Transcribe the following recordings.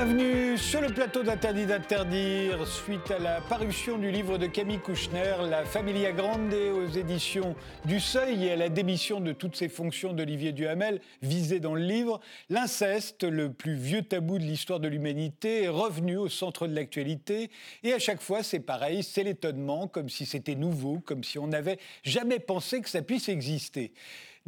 Bienvenue sur le plateau d'Interdit d'interdire, suite à la parution du livre de Camille Kouchner, La Familia Grande aux éditions du Seuil et à la démission de toutes ses fonctions d'Olivier Duhamel, visé dans le livre, l'inceste, le plus vieux tabou de l'histoire de l'humanité, est revenu au centre de l'actualité. Et à chaque fois, c'est pareil, c'est l'étonnement, comme si c'était nouveau, comme si on n'avait jamais pensé que ça puisse exister.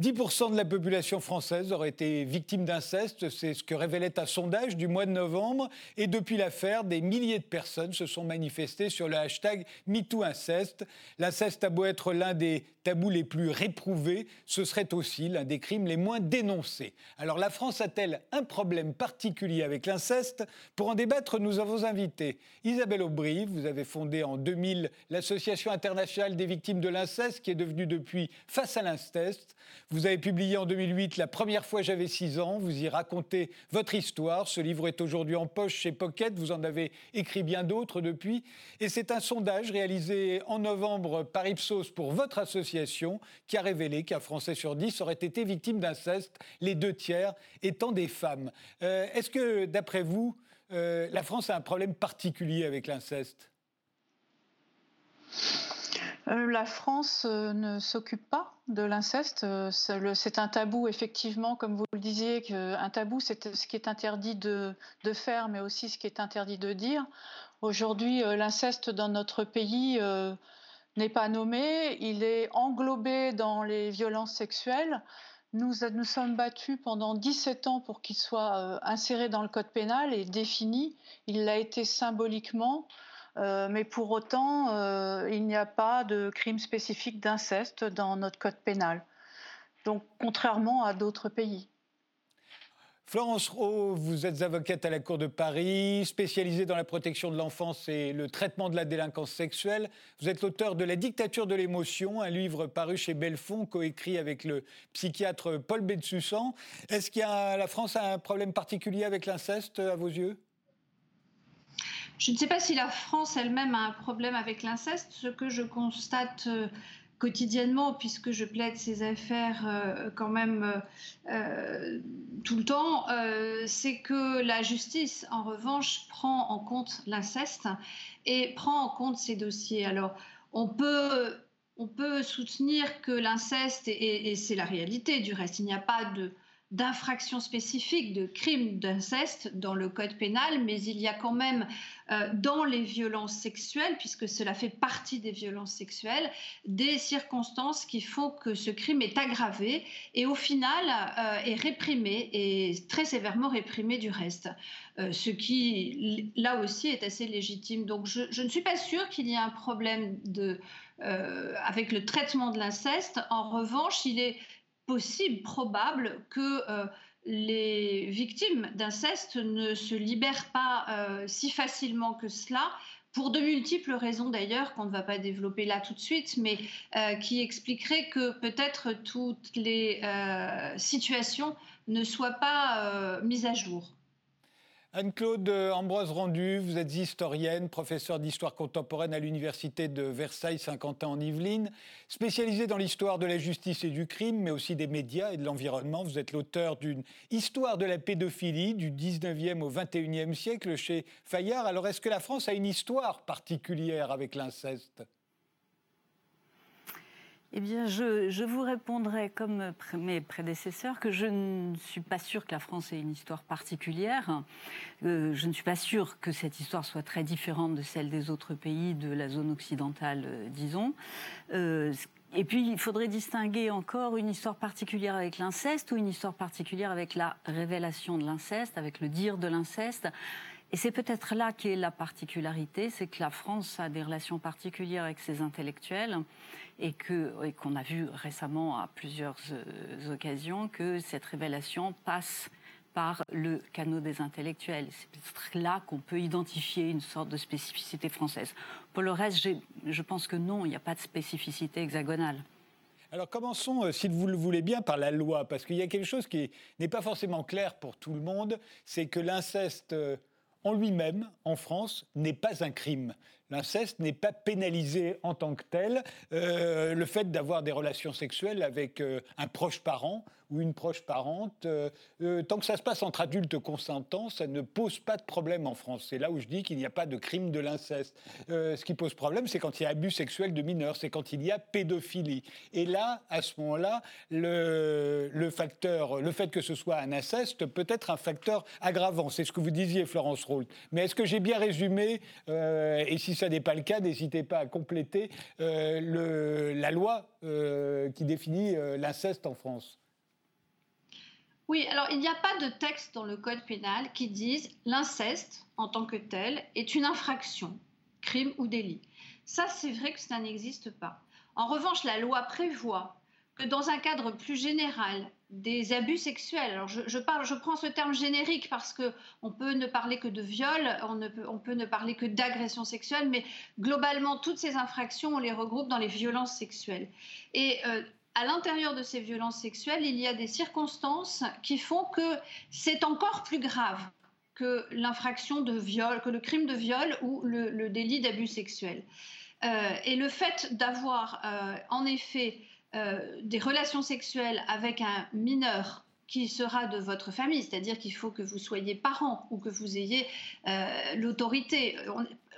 10% de la population française aurait été victime d'inceste, c'est ce que révélait un sondage du mois de novembre. Et depuis l'affaire, des milliers de personnes se sont manifestées sur le hashtag MeTooInceste. L'inceste a beau être l'un des tabous les plus réprouvés, ce serait aussi l'un des crimes les moins dénoncés. Alors la France a-t-elle un problème particulier avec l'inceste? Pour en débattre, nous avons invité Isabelle Aubry. Vous avez fondé en 2000 l'Association internationale des victimes de l'inceste, qui est devenue depuis Face à l'inceste. Vous avez publié en 2008 La première fois j'avais 6 ans. Vous y racontez votre histoire. Ce livre est aujourd'hui en poche chez Pocket. Vous en avez écrit bien d'autres depuis. Et c'est un sondage réalisé en novembre par Ipsos pour votre association qui a révélé qu'un Français sur 10 aurait été victime d'inceste, les deux tiers étant des femmes. Euh, est-ce que, d'après vous, euh, la France a un problème particulier avec l'inceste? Euh, la France ne s'occupe pas de l'inceste. C'est un tabou, effectivement, comme vous le disiez, un tabou, c'est ce qui est interdit de, faire, mais aussi ce qui est interdit de dire. Aujourd'hui, l'inceste dans notre pays n'est pas nommé, il est englobé dans les violences sexuelles. Nous nous sommes battus pendant 17 ans pour qu'il soit inséré dans le code pénal et défini. Il l'a été symboliquement. Euh, mais pour autant, euh, il n'y a pas de crime spécifique d'inceste dans notre code pénal. Donc, contrairement à d'autres pays. Florence Rowe, vous êtes avocate à la Cour de Paris, spécialisée dans la protection de l'enfance et le traitement de la délinquance sexuelle. Vous êtes l'auteur de La dictature de l'émotion, un livre paru chez Belfond, coécrit avec le psychiatre Paul Bensussan. Est-ce que la France a un problème particulier avec l'inceste, à vos yeux? Je ne sais pas si la France elle-même a un problème avec l'inceste. Ce que je constate euh, quotidiennement, puisque je plaide ces affaires euh, quand même euh, tout le temps, c'est que la justice, en revanche, prend en compte l'inceste et prend en compte ces dossiers. Alors, on peut, on peut soutenir que l'inceste, et c'est la réalité du reste, il n'y a pas de d'infractions spécifiques, de crimes d'inceste dans le code pénal, mais il y a quand même euh, dans les violences sexuelles, puisque cela fait partie des violences sexuelles, des circonstances qui font que ce crime est aggravé et au final euh, est réprimé et très sévèrement réprimé du reste. Euh, ce qui, là aussi, est assez légitime. Donc je, ne suis pas sûre qu'il y ait un problème avec le traitement de l'inceste. En revanche, il est possible, probable que euh, les victimes d'inceste ne se libèrent pas euh, si facilement que cela, pour de multiples raisons d'ailleurs qu'on ne va pas développer là tout de suite, mais euh, qui expliqueraient que peut-être toutes les situations ne soient pas mises à jour. Anne-Claude Ambroise Rendu, vous êtes historienne, professeure d'histoire contemporaine à l'Université de Versailles, Saint-Quentin en Yvelines, spécialisée dans l'histoire de la justice et du crime, mais aussi des médias et de l'environnement. Vous êtes l'auteur d'une histoire de la pédophilie du 19e au 21e siècle chez Fayard. Alors est-ce que la France a une histoire particulière avec l'inceste? Eh bien, je, vous répondrai comme mes prédécesseurs que je ne suis pas sûre que la France ait une histoire particulière. Euh, je ne suis pas sûre que cette histoire soit très différente de celle des autres pays de la zone occidentale, euh, disons. Euh, et puis, il faudrait distinguer encore une histoire particulière avec l'inceste ou une histoire particulière avec la révélation de l'inceste, avec le dire de l'inceste. Et c'est peut-être là qu'est la particularité, c'est que la France a des relations particulières avec ses intellectuels et qu'on a vu récemment à plusieurs euh, occasions que cette révélation passe par le canot des intellectuels. C'est peut-être là qu'on peut identifier une sorte de spécificité française. Pour le reste, je pense que non, il n'y a pas de spécificité hexagonale. Alors commençons, euh, si vous le voulez bien, par la loi, parce qu'il y a quelque chose qui n'est pas forcément clair pour tout le monde, c'est que l'inceste euh, en lui-même, en France, n'est pas un crime. L'inceste n'est pas pénalisé en tant que tel. Euh, le fait d'avoir des relations sexuelles avec euh, un proche parent ou une proche parente, euh, tant que ça se passe entre adultes consentants, ça ne pose pas de problème en France. C'est là où je dis qu'il n'y a pas de crime de l'inceste. ce qui pose problème, c'est quand il y a abus sexuel de mineurs, c'est quand il y a pédophilie. Et là, à ce moment-là, le, facteur, le fait que ce soit un inceste peut être un facteur aggravant. C'est ce que vous disiez, Florence Roult. Mais est-ce que j'ai bien résumé Et si ça n'est pas le cas, n'hésitez pas à compléter euh, la loi euh, qui définit euh, l'inceste en France. Oui, alors il n'y a pas de texte dans le Code pénal qui dise l'inceste en tant que tel est une infraction, crime ou délit. Ça, c'est vrai que ça n'existe pas. En revanche, la loi prévoit que dans un cadre plus général, des abus sexuels. Alors je, parle, je prends ce terme générique parce que on peut ne parler que de viol, on, ne peut, on peut ne parler que d'agression sexuelle, mais globalement toutes ces infractions on les regroupe dans les violences sexuelles. Et euh, à l'intérieur de ces violences sexuelles, il y a des circonstances qui font que c'est encore plus grave que l'infraction de viol, que le crime de viol ou le, délit d'abus sexuel. Euh, et le fait d'avoir euh, en effet euh, des relations sexuelles avec un mineur qui sera de votre famille, c'est-à-dire qu'il faut que vous soyez parent ou que vous ayez euh, l'autorité.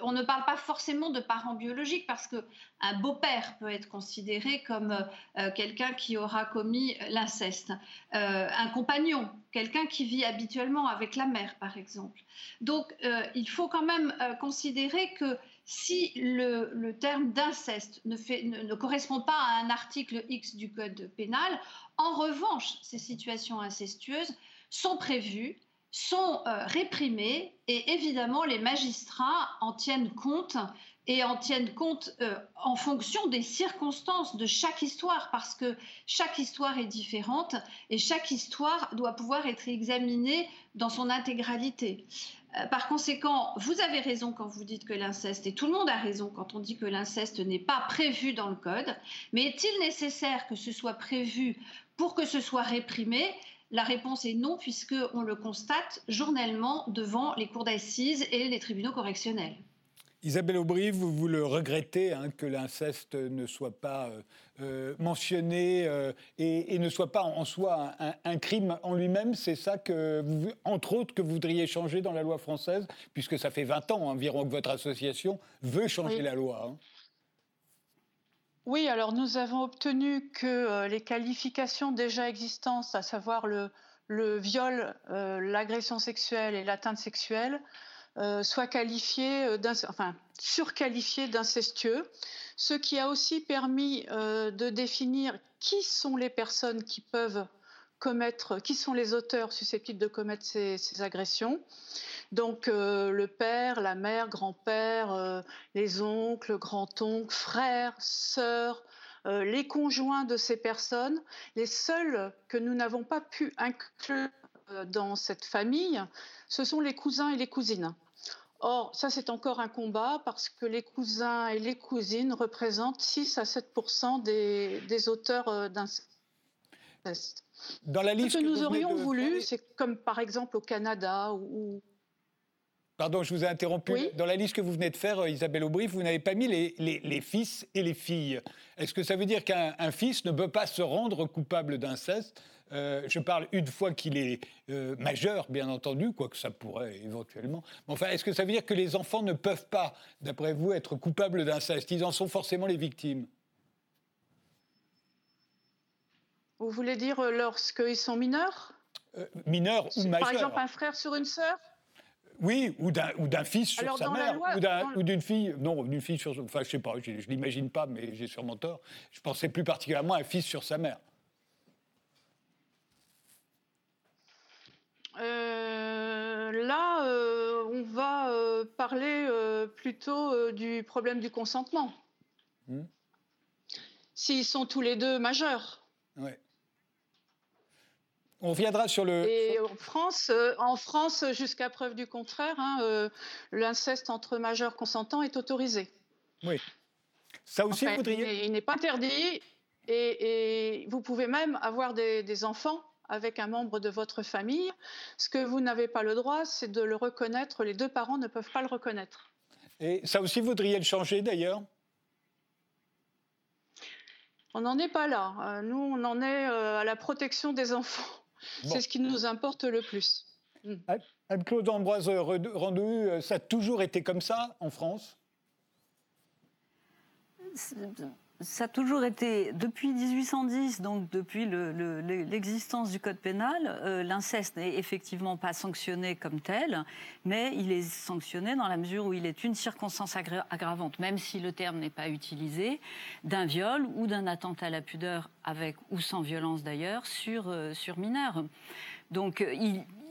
On, ne parle pas forcément de parents biologiques parce que un beau-père peut être considéré comme euh, quelqu'un qui aura commis l'inceste, un compagnon, quelqu'un qui vit habituellement avec la mère, par exemple. Donc, il faut quand même considérer que si le, terme d'inceste ne, correspond pas à un article X du Code pénal, en revanche, ces situations incestueuses sont prévues, sont euh, réprimées et évidemment les magistrats en tiennent compte et en tiennent compte euh, en fonction des circonstances de chaque histoire, parce que chaque histoire est différente et chaque histoire doit pouvoir être examinée dans son intégralité. Euh, par conséquent, vous avez raison quand vous dites que l'inceste, et tout le monde a raison quand on dit que l'inceste n'est pas prévu dans le Code, mais est-il nécessaire que ce soit prévu pour que ce soit réprimé? La réponse est non, puisqu'on le constate journellement devant les cours d'assises et les tribunaux correctionnels. Isabelle Aubry, vous, le regrettez hein, que l'inceste ne soit pas euh, euh, mentionné euh, et, ne soit pas en soi un, crime en lui-même. C'est ça que, vous, entre autres, que vous voudriez changer dans la loi française, puisque ça fait 20 ans environ que votre association veut changer la loi. Hein. Oui, alors nous avons obtenu que les qualifications déjà existantes, à savoir le, le viol, l'agression sexuelle et l'atteinte sexuelle, soit qualifié, euh, enfin surqualifié d'incestueux, ce qui a aussi permis euh, de définir qui sont les personnes qui peuvent commettre, qui sont les auteurs susceptibles de commettre ces, agressions. Donc le père, la mère, grand-père, les oncles, grand-oncles, frères, sœurs, les conjoints de ces personnes, les seuls que nous n'avons pas pu inclure dans cette famille, ce sont les cousins et les cousines. Or, ça, c'est encore un combat parce que les cousins et les cousines représentent 6 à 7 des, des auteurs euh, d'inceste. Dans la liste Ce que, nous aurions voulu, c'est comme par exemple au Canada ou, Pardon, je vous ai interrompu. Dans la liste que vous venez de faire, euh, Isabelle Aubry, vous n'avez pas mis les, les, fils et les filles. Est-ce que ça veut dire qu'un fils ne peut pas se rendre coupable d'inceste? Euh, je parle une fois qu'il est euh, majeur, bien entendu, quoique ça pourrait éventuellement. Mais enfin, est-ce que ça veut dire que les enfants ne peuvent pas, d'après vous, être coupables d'inceste? Ils en sont forcément les victimes. Vous voulez dire euh, lorsqu'ils sont mineurs? Mineurs ou majeurs. Par exemple, un frère sur une sœur? Oui, ou d'un fils sur sa mère, ou d'une fille, non, d'une fille sur, enfin, je sais pas, je, ne l'imagine pas, mais j'ai sûrement tort. Je pensais plus particulièrement à un fils sur sa mère. Euh, là, euh, on va euh, parler plutôt du problème du consentement. Hmm. S'ils sont tous les deux majeurs. Ouais. On viendra sur le. Et en France, en France jusqu'à preuve du contraire, hein, l'inceste entre majeurs consentants est autorisé. Oui. Ça aussi, vous Il n'est pas interdit. Et, vous pouvez même avoir des enfants avec un membre de votre famille. Ce que vous n'avez pas le droit, c'est de le reconnaître. Les deux parents ne peuvent pas le reconnaître. Et ça aussi, voudriez le changer d'ailleurs? On n'en est pas là. Euh, nous, on en est euh, à la protection des enfants. C'est ce qui nous importe le plus. Hmm. Anne-Claude Ambroise Rendu, ça a toujours été comme ça en France? Ça a toujours été, depuis 1810, donc depuis l'existence du Code pénal, euh, l'inceste n'est effectivement pas sanctionné comme tel, mais il est sanctionné dans la mesure où il est une circonstance aggravante, même si le terme n'est pas utilisé, d'un viol ou d'un attentat à la pudeur, avec ou sans violence d'ailleurs, sur, euh, sur mineur. Donc euh,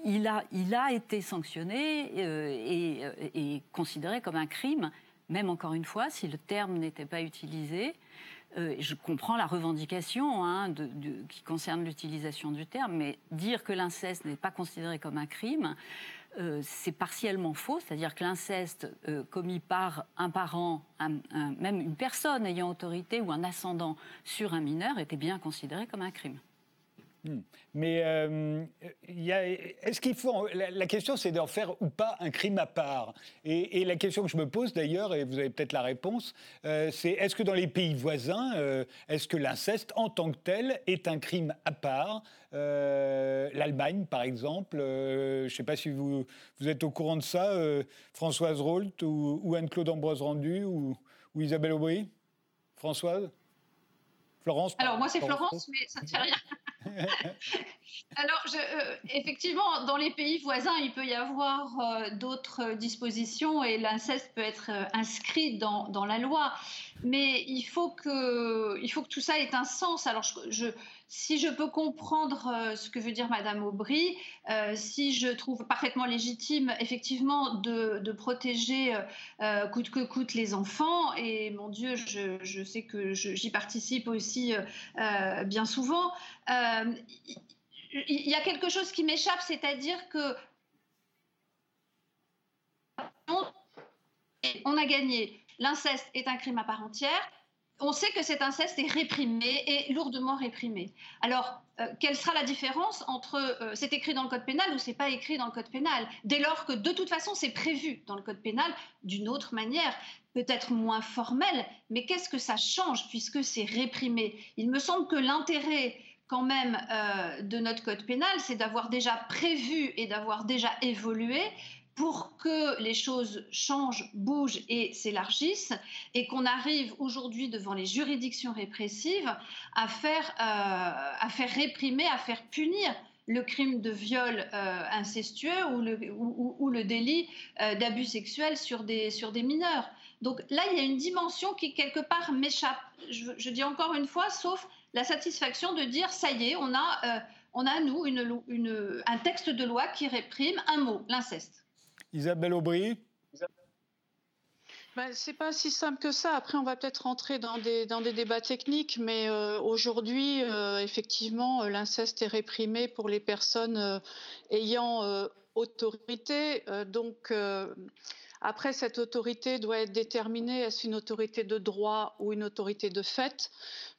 il, a, été sanctionné et, et considéré comme un crime même encore une fois, si le terme n'était pas utilisé, euh, je comprends la revendication hein, qui concerne l'utilisation du terme, mais dire que l'inceste n'est pas considéré comme un crime, euh, c'est partiellement faux, c'est-à-dire que l'inceste euh, commis par un parent, même une personne ayant autorité ou un ascendant sur un mineur était bien considéré comme un crime. Hmm. Mais euh, est-ce qu'il faut. La, question, c'est d'en faire ou pas un crime à part? Et, la question que je me pose d'ailleurs, et vous avez peut-être la réponse, euh, c'est est-ce que dans les pays voisins, euh, est-ce que l'inceste en tant que tel est un crime à part? L'Allemagne, par exemple, je ne sais pas si vous, vous êtes au courant de ça, Françoise Rolt ou, Anne-Claude Ambroise Rendu ou, ou Isabelle Aubry? Françoise? Florence Alors, moi, c'est Florence, mais ça ne fait rien. Alors, euh, effectivement, dans les pays voisins, il peut y avoir euh, d'autres dispositions et l'inceste peut être euh, inscrit dans, dans, la loi. Mais il faut, que, tout ça ait un sens. Alors, si je peux comprendre ce que veut dire Madame Aubry, si je trouve parfaitement légitime, effectivement, de, protéger coûte que coûte les enfants, et mon Dieu, je sais que j'y participe aussi bien souvent, il y a quelque chose qui m'échappe, c'est-à-dire que on a gagné. L'inceste est un crime à part entière. On sait que cet inceste est réprimé et lourdement réprimé. Alors, euh, quelle sera la différence entre euh, c'est écrit dans le code pénal ou c'est pas écrit dans le code pénal? Dès lors que de toute façon c'est prévu dans le code pénal d'une autre manière, peut-être moins formelle, mais qu'est-ce que ça change puisque c'est réprimé? Il me semble que l'intérêt quand même euh, de notre code pénal, c'est d'avoir déjà prévu et d'avoir déjà évolué pour que les choses changent, bougent et s'élargissent, et qu'on arrive aujourd'hui devant les juridictions répressives à faire, euh, réprimer, à faire punir le crime de viol euh, incestueux ou le, délit d'abus sexuel sur des, mineurs. Donc là, il y a une dimension qui, quelque part, m'échappe. Je, dis encore une fois, sauf la satisfaction de dire ça y est, on a, euh, on a nous, un texte de loi qui réprime un mot, l'inceste. Isabelle Aubry ben, c'est pas si simple que ça. Après, on va peut-être rentrer dans des, débats techniques, mais euh, aujourd'hui, euh, effectivement, l'inceste est réprimé pour les personnes ayant autorité. donc, après, cette autorité doit être déterminée. Est-ce une autorité de droit ou une autorité de fait?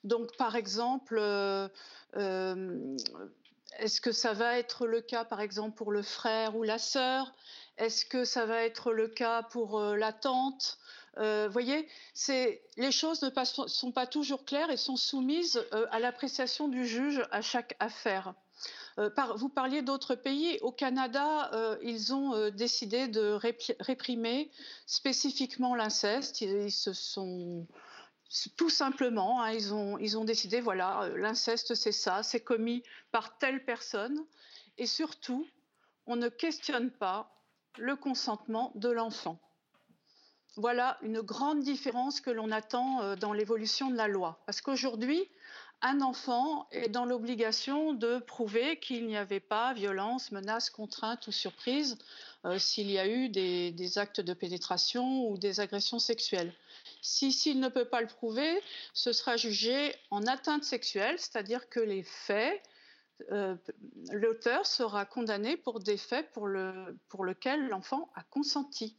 Donc, par exemple, euh, euh, est-ce que ça va être le cas, par exemple, pour le frère ou la sœur? Est-ce que ça va être le cas pour euh, la tante Vous voyez, les choses ne sont pas toujours claires et sont soumises à l'appréciation du juge à chaque affaire. vous parliez d'autres pays. Au Canada, ils ont décidé de réprimer spécifiquement l'inceste. ils, se sont tout simplement, hein, ils, ont, décidé, voilà, euh, l'inceste c'est ça, c'est commis par telle personne. Et surtout, on ne questionne pas le consentement de l'enfant. Voilà une grande différence que l'on attend euh, dans l'évolution de la loi. Parce qu'aujourd'hui, un enfant est dans l'obligation de prouver qu'il n'y avait pas violence, menace, contrainte ou surprise euh, s'il y a eu des, actes de pénétration ou des agressions sexuelles. Si s'il ne peut pas le prouver, ce sera jugé en atteinte sexuelle, c'est-à-dire que les faits, euh, l'auteur sera condamné pour des faits pour, le, pour lesquels l'enfant a consenti.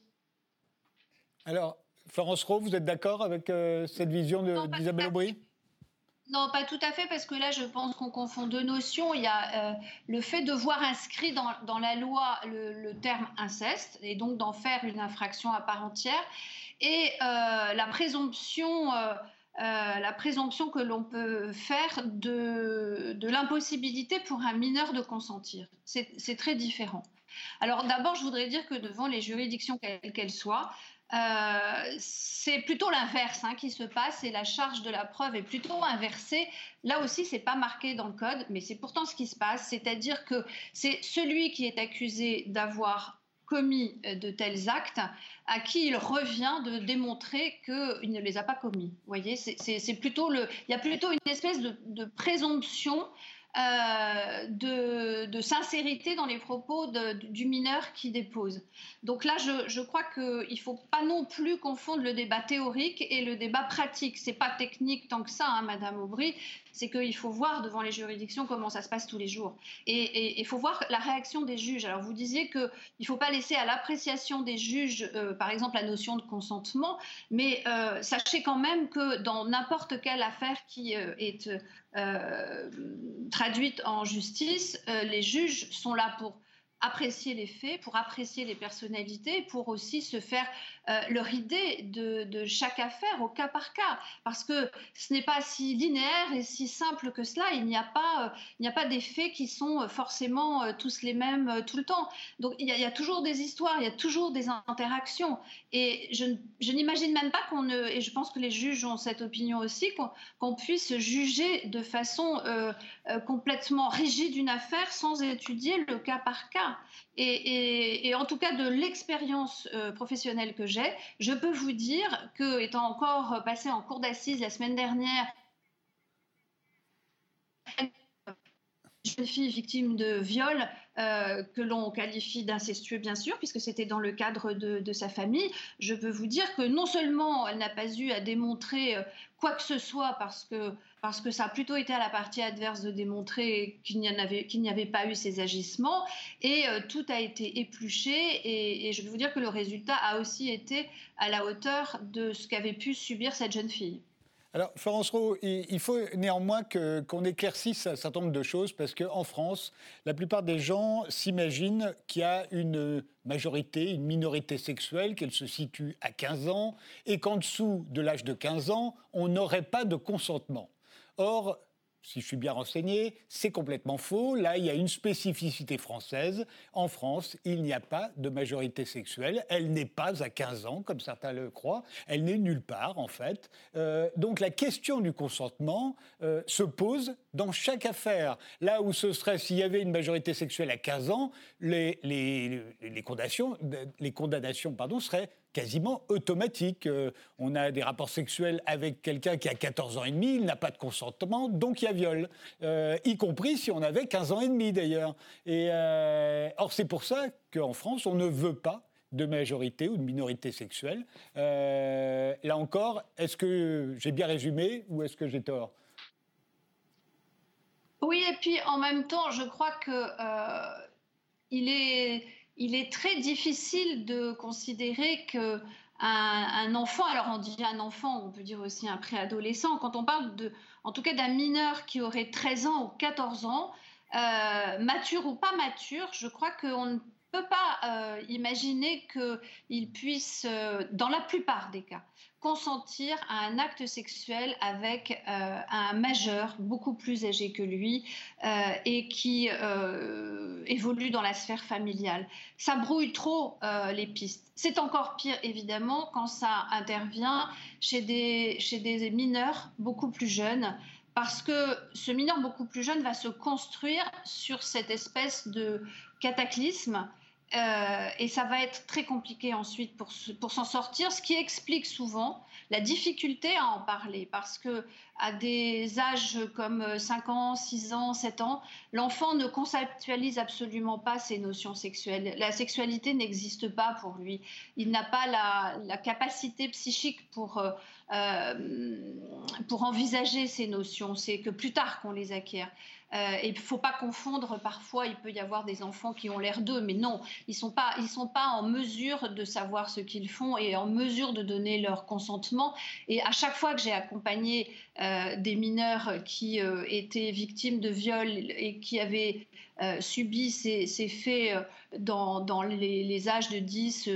Alors, Florence Rowe, vous êtes d'accord avec euh, cette vision d'Isabelle Aubry? Non, pas tout à fait, parce que là, je pense qu'on confond deux notions. Il y a euh, le fait de voir inscrit dans, la loi le, terme inceste, et donc d'en faire une infraction à part entière, et euh, la présomption. Euh, la présomption que l'on peut faire de, l'impossibilité pour un mineur de consentir. C'est très différent. Alors d'abord, je voudrais dire que devant les juridictions, quelles qu'elles soient, euh, c'est plutôt l'inverse hein, qui se passe et la charge de la preuve est plutôt inversée. Là aussi, c'est pas marqué dans le code, mais c'est pourtant ce qui se passe, c'est-à-dire que c'est celui qui est accusé d'avoir commis euh, de tels actes à qui il revient de démontrer qu'il ne les a pas commis. Vous voyez, c'est plutôt le, il y a plutôt une espèce de, présomption euh, de, sincérité dans les propos du mineur qui dépose. Donc là, je, crois qu'il ne faut pas non plus confondre le débat théorique et le débat pratique. C'est pas technique tant que ça, hein, Madame Aubry. C'est qu'il faut voir devant les juridictions comment ça se passe tous les jours. Et il faut voir la réaction des juges. Alors vous disiez qu'il ne faut pas laisser à l'appréciation des juges, euh, par exemple, la notion de consentement, mais euh, sachez quand même que dans n'importe quelle affaire qui est euh, traduite en justice, les juges sont là pour apprécier les faits, pour apprécier les personnalités, pour aussi se faire euh, leur idée de, chaque affaire au cas par cas. Parce que ce n'est pas si linéaire et si simple que cela. Il n'y a pas, euh, il n'y a pas des faits qui sont euh, forcément tous les mêmes tout le temps. Donc il y, a, toujours des histoires, il y a toujours des interactions. Et je, n'imagine même pas qu'on ne, et je pense que les juges ont cette opinion aussi, qu'on, puisse juger de façon complètement rigide une affaire sans étudier le cas par cas. Et, en tout cas, de l'expérience euh, professionnelle que j'ai, je peux vous dire que, étant encore passé en cours d'assises la semaine dernière, jeune fille victime de viol euh, que l'on qualifie d'incestueux, bien sûr, puisque c'était dans le cadre de, sa famille. Je peux vous dire que non seulement elle n'a pas eu à démontrer euh, quoi que ce soit parce que, parce que ça a plutôt été à la partie adverse de démontrer qu'il n'y avait, avait pas eu ces agissements, et euh, tout a été épluché, et, et, je peux vous dire que le résultat a aussi été à la hauteur de ce qu'avait pu subir cette jeune fille. Alors, Florence Rowe, il faut néanmoins qu'on éclaircisse un certain nombre de choses parce qu'en France, la plupart des gens s'imaginent qu'il y a une majorité, une minorité sexuelle, qu'elle se situe à 15 ans et qu'en dessous de l'âge de 15 ans, on n'aurait pas de consentement. Or, si je suis bien renseigné, c'est complètement faux. Là, il y a une spécificité française. En France, il n'y a pas de majorité sexuelle. Elle n'est pas à 15 ans, comme certains le croient. Elle n'est nulle part, en fait. Euh, donc la question du consentement euh, se pose dans chaque affaire. Là où ce serait, s'il y avait une majorité sexuelle à 15 ans, les, condamnations, les condamnations pardon, seraient quasiment automatique. Euh, on a des rapports sexuels avec quelqu'un qui a 14 ans et demi, il n'a pas de consentement, donc il y a viol. Euh, y compris si on avait 15 ans et demi d'ailleurs. Et euh, or c'est pour ça qu'en France, on ne veut pas de majorité ou de minorité sexuelle. là encore, est-ce que j'ai bien résumé ou est-ce que j'ai tort? Oui, et puis en même temps, je crois que il est il est très difficile de considérer que un, enfant, alors on dit un enfant, on peut dire aussi un préadolescent, quand on parle de, en tout cas d'un mineur qui aurait 13 ans ou 14 ans, euh, mature ou pas mature, je crois qu'on ne peut pas euh, imaginer qu'il puisse, euh, dans la plupart des cas, consentir à un acte sexuel avec euh, un majeur beaucoup plus âgé que lui et qui évolue dans la sphère familiale. Ça brouille trop les pistes. C'est encore pire, évidemment, quand ça intervient chez des, chez des mineurs beaucoup plus jeunes parce que ce mineur beaucoup plus jeune va se construire sur cette espèce de cataclysme euh, et ça va être très compliqué ensuite pour, pour s'en sortir, ce qui explique souvent la difficulté à en parler, parce que à des âges comme 5 ans, 6 ans, 7 ans, l'enfant ne conceptualise absolument pas ces notions sexuelles. La sexualité n'existe pas pour lui. Il n'a pas la, capacité psychique pour, euh, euh, pour envisager ces notions. C'est que plus tard qu'on les acquiert. Euh, et il ne faut pas confondre, parfois il peut y avoir des enfants qui ont l'air d'eux, mais non, ils ne sont, pas, sont pas en mesure de savoir ce qu'ils font et en mesure de donner leur consentement. Et à chaque fois que j'ai accompagné des mineurs qui étaient victimes de viols et qui avaient subi ces, faits dans, les, âges de 10,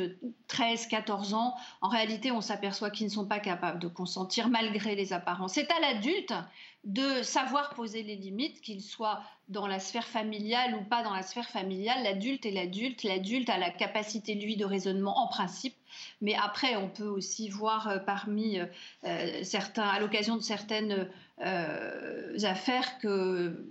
13, 14 ans, en réalité, on s'aperçoit qu'ils ne sont pas capables de consentir malgré les apparences. C'est à l'adulte de savoir poser les limites, qu'il soit dans la sphère familiale ou pas dans la sphère familiale. L'adulte est l'adulte. L'adulte a la capacité, lui, de raisonnement en principe. Mais après, on peut aussi voir euh, parmi euh, euh, certains, à l'occasion de certaines affaires que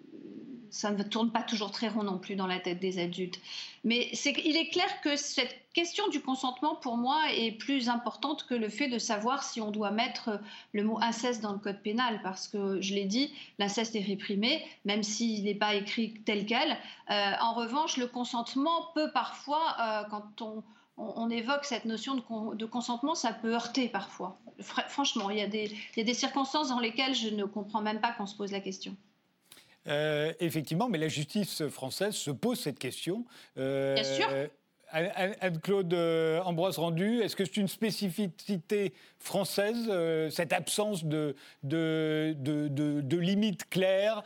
ça ne tourne pas toujours très rond non plus dans la tête des adultes. Mais il est clair que cette question du consentement, pour moi, est plus importante que le fait de savoir si on doit mettre le mot inceste dans le code pénal, parce que, je l'ai dit, l'inceste est réprimé, même s'il n'est pas écrit tel quel. Euh, en revanche, le consentement peut parfois, euh, quand on, évoque cette notion de, consentement, ça peut heurter parfois. franchement, il y a des circonstances dans lesquelles je ne comprends même pas qu'on se pose la question. Euh, effectivement, mais la justice française se pose cette question. Euh, Bien sûr. Anne-Claude euh, Ambroise Rendu, est-ce que c'est une spécificité française, cette absence de, de, de, limites claires?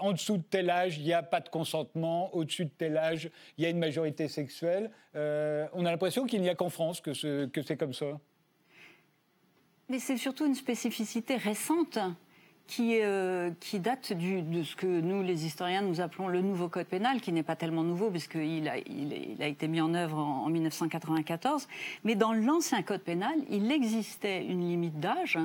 En dessous de tel âge, il n'y a pas de consentement. Au-dessus de tel âge, il y a une majorité sexuelle. on a l'impression qu'il n'y a qu'en France que c'est comme ça. Mais c'est surtout une spécificité récente qui, euh, qui date de ce que nous, les historiens, nous appelons le nouveau code pénal, qui n'est pas tellement nouveau, puisqu'il a, il, a été mis en œuvre en, 1994. Mais dans l'ancien code pénal, il existait une limite d'âge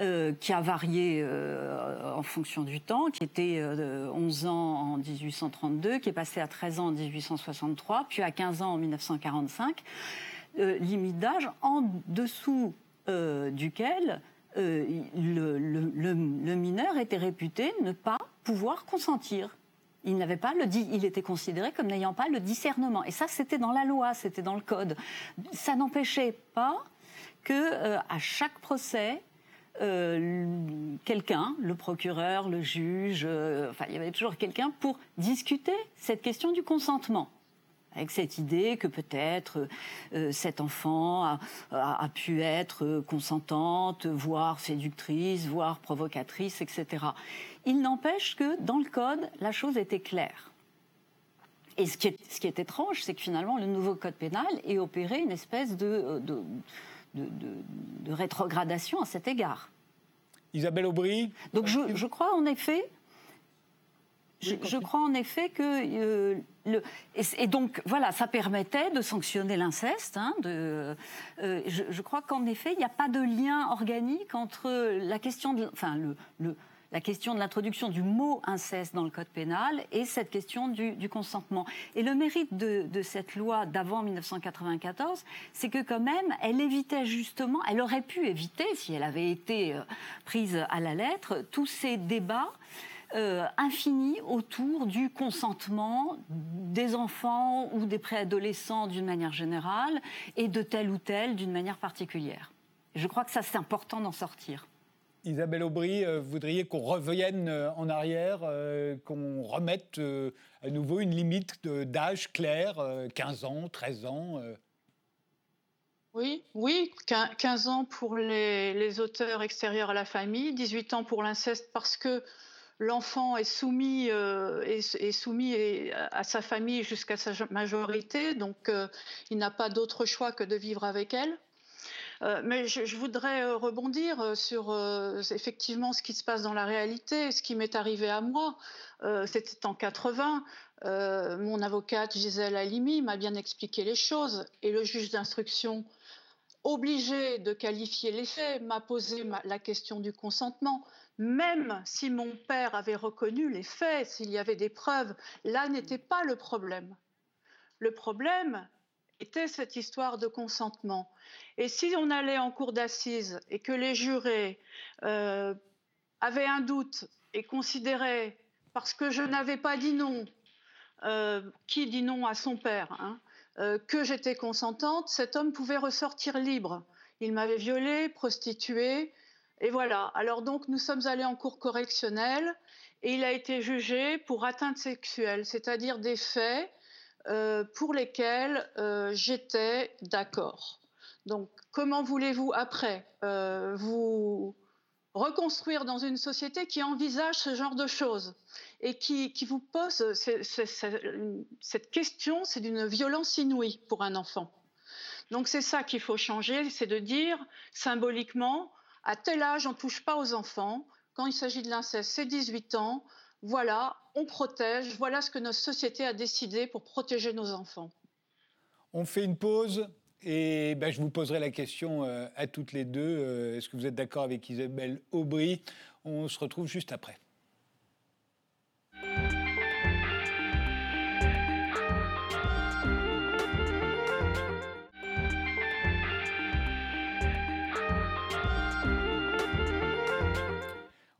euh, qui a varié euh, en fonction du temps, qui était 11 ans en 1832, qui est passé à 13 ans en 1863, puis à 15 ans en 1945. limite d'âge en dessous duquel euh, le, mineur était réputé ne pas pouvoir consentir. Il n'avait pas le il était considéré comme n'ayant pas le discernement. Et ça, c'était dans la loi, c'était dans le code. Ça n'empêchait pas que euh, à chaque procès, euh, quelqu'un, le procureur, le juge, enfin, il y avait toujours quelqu'un pour discuter cette question du consentement avec cette idée que peut-être euh, cet enfant a, pu être consentante, voire séductrice, voire provocatrice, etc. Il n'empêche que dans le code, la chose était claire. Et ce qui est, ce qui est étrange, c'est que finalement, le nouveau code pénal ait opéré une espèce de, de, de, rétrogradation à cet égard. Isabelle Aubry? Donc je, je crois en effet je, crois en effet que euh, le, et, donc voilà, ça permettait de sanctionner l'inceste. Hein, euh, je, crois qu'en effet, il n'y a pas de lien organique entre la question de, enfin le, la question de l'introduction du mot inceste dans le code pénal et cette question du, consentement. Et le mérite de, de cette loi d'avant 1994, c'est que quand même, elle évitait justement, elle aurait pu éviter, si elle avait été euh, prise à la lettre, tous ces débats euh, infini autour du consentement des enfants ou des préadolescents d'une manière générale et de tel ou tel d'une manière particulière. Je crois que ça, c'est important d'en sortir. Isabelle Aubry, euh, vous voudriez qu'on revienne euh, en arrière, qu'on remette à nouveau une limite d'âge claire, 15 ans, 13 ans oui, oui, 15 ans pour les, les, auteurs extérieurs à la famille, 18 ans pour l'inceste parce que l'enfant est soumis, euh, est, soumis à sa famille jusqu'à sa majorité, donc euh, il n'a pas d'autre choix que de vivre avec elle. Euh, mais je, voudrais rebondir sur effectivement ce qui se passe dans la réalité, ce qui m'est arrivé à moi. C'était en 80. mon avocate Gisèle Halimi m'a bien expliqué les choses et le juge d'instruction obligé de qualifier les faits m'a posé la question du consentement même si mon père avait reconnu les faits, s'il y avait des preuves, là n'était pas le problème. Le problème était cette histoire de consentement. Et si on allait en cour d'assises et que les jurés euh, avaient un doute et considéraient, parce que je n'avais pas dit non, euh, qui dit non à son père, hein, euh, que j'étais consentante, cet homme pouvait ressortir libre. Il m'avait violée, prostituée, et voilà. Alors donc, nous sommes allés en cours correctionnelle et il a été jugé pour atteinte sexuelle, c'est-à-dire des faits euh, pour lesquels euh, j'étais d'accord. Donc, comment voulez-vous après vous reconstruire dans une société qui envisage ce genre de choses et qui, vous pose cette question, c'est d'une violence inouïe pour un enfant. Donc c'est ça qu'il faut changer, c'est de dire symboliquement, à tel âge, on ne touche pas aux enfants. Quand il s'agit de l'inceste, c'est 18 ans. Voilà, on protège. Voilà ce que notre société a décidé pour protéger nos enfants. On fait une pause. Et ben, je vous poserai la question euh, à toutes les deux. Euh, est-ce que vous êtes d'accord avec Isabelle Aubry? On se retrouve juste après.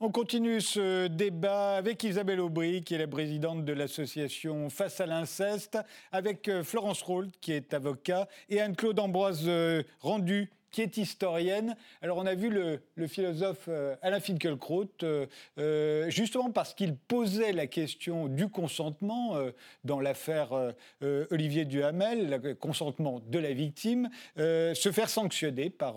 On continue ce débat avec Isabelle Aubry, qui est la présidente de l'association Face à l'inceste, avec euh, Florence Roult, qui est avocat, et Anne-Claude Ambroise euh, Rendu, qui est historienne. Alors on a vu le, philosophe euh, Alain Finkielkraut, euh, euh, justement parce qu'il posait la question du consentement dans l'affaire Olivier Duhamel, le consentement de la victime, se faire sanctionner par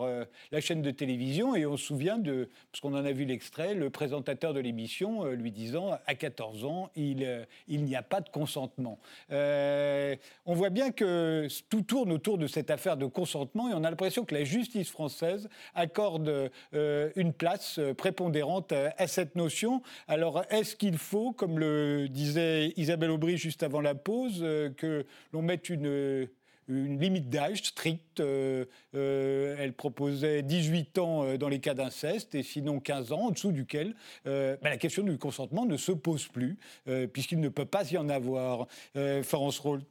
la chaîne de télévision. Et on se souvient de, parce qu'on en a vu l'extrait, le présentateur de l'émission lui disant à 14 ans, il, il n'y a pas de consentement. on voit bien que tout tourne autour de cette affaire de consentement et on a l'impression que la justice justice française accorde euh, une place euh, prépondérante à, cette notion. Alors, est-ce qu'il faut, comme le disait Isabelle Aubry juste avant la pause, euh, que l'on mette une une limite d'âge stricte. elle proposait 18 ans dans les cas d'inceste et sinon 15 ans, en dessous duquel ben, la question du consentement ne se pose plus, puisqu'il ne peut pas y en avoir. Florence Roll.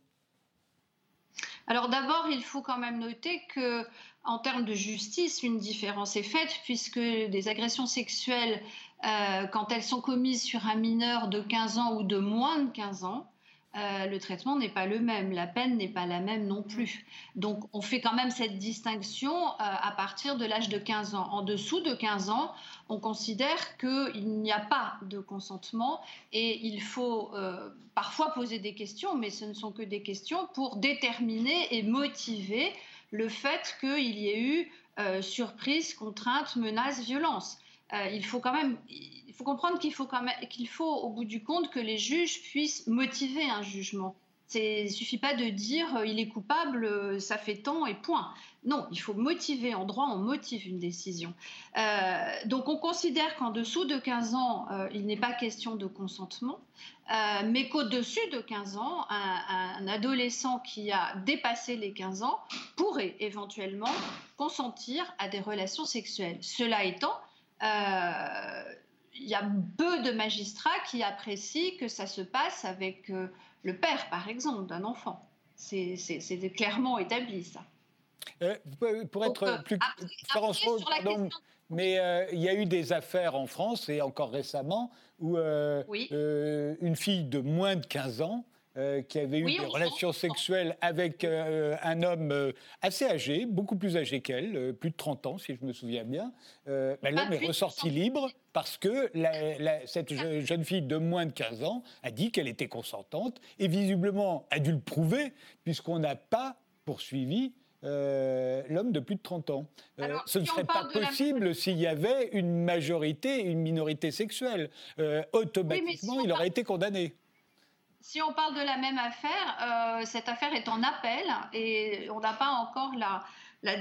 Alors d'abord, il faut quand même noter que en termes de justice, une différence est faite puisque des agressions sexuelles, euh, quand elles sont commises sur un mineur de 15 ans ou de moins de 15 ans, euh, le traitement n'est pas le même, la peine n'est pas la même non plus. Donc on fait quand même cette distinction euh, à partir de l'âge de 15 ans. En dessous de 15 ans, on considère qu'il n'y a pas de consentement et il faut parfois poser des questions, mais ce ne sont que des questions pour déterminer et motiver le fait qu'il y ait eu euh, surprise, contrainte, menace, violence. Euh, il faut quand même, il faut comprendre qu'il faut quand même, qu'il faut au bout du compte que les juges puissent motiver un jugement. Il ne suffit pas de dire euh, il est coupable, euh, ça fait tant et point. Non, il faut motiver. En droit, on motive une décision. Donc on considère qu'en dessous de 15 ans, il n'est pas question de consentement, mais qu'au-dessus de 15 ans, un, adolescent qui a dépassé les 15 ans pourrait éventuellement consentir à des relations sexuelles. Cela étant, il y a peu de magistrats qui apprécient que ça se passe avec le père, par exemple, d'un enfant. C'est clairement établi, ça. Euh, pour être euh, plus. Florence pardon, mais euh, il y a eu des affaires en France, et encore récemment, où une fille de moins de 15 ans euh, qui avait eu des relations sexuelles avec euh, un homme euh, assez âgé, beaucoup plus âgé qu'elle, plus de 30 ans si je me souviens bien. Ben, l'homme est ressorti libre parce que cette jeune fille de moins de 15 ans a dit qu'elle était consentante et visiblement a dû le prouver puisqu'on n'a pas poursuivi l'homme de plus de 30 ans. ce ne serait pas possible s'il y avait une majorité, une minorité sexuelle. automatiquement, il aurait été condamné si on parle de la même affaire, euh, cette affaire est en appel et on n'a pas encore la,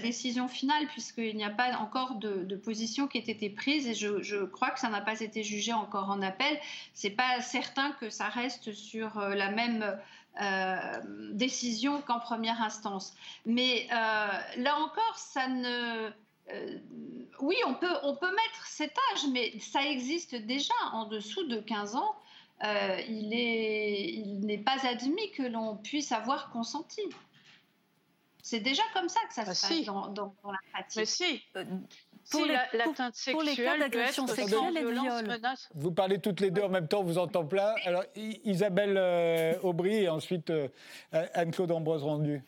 décision finale puisqu'il n'y a pas encore de, position qui ait été prise et je, crois que ça n'a pas été jugé encore en appel. C'est pas certain que ça reste sur euh, la même euh, décision qu'en première instance. Mais là encore, ça ne oui, on peut, on peut mettre cet âge, mais ça existe déjà en dessous de 15 ans. Euh, il n'est pas admis que l'on puisse avoir consenti. C'est déjà comme ça que ça ah, se passe dans, la pratique. Mais si. Euh, pour, les, l'atteinte sexuelle, l'agression sexuelle et viol. Vous parlez toutes les deux en même temps, vous entend pas. Alors Isabelle euh, Aubry et ensuite Anne-Claude Ambroise Rendu.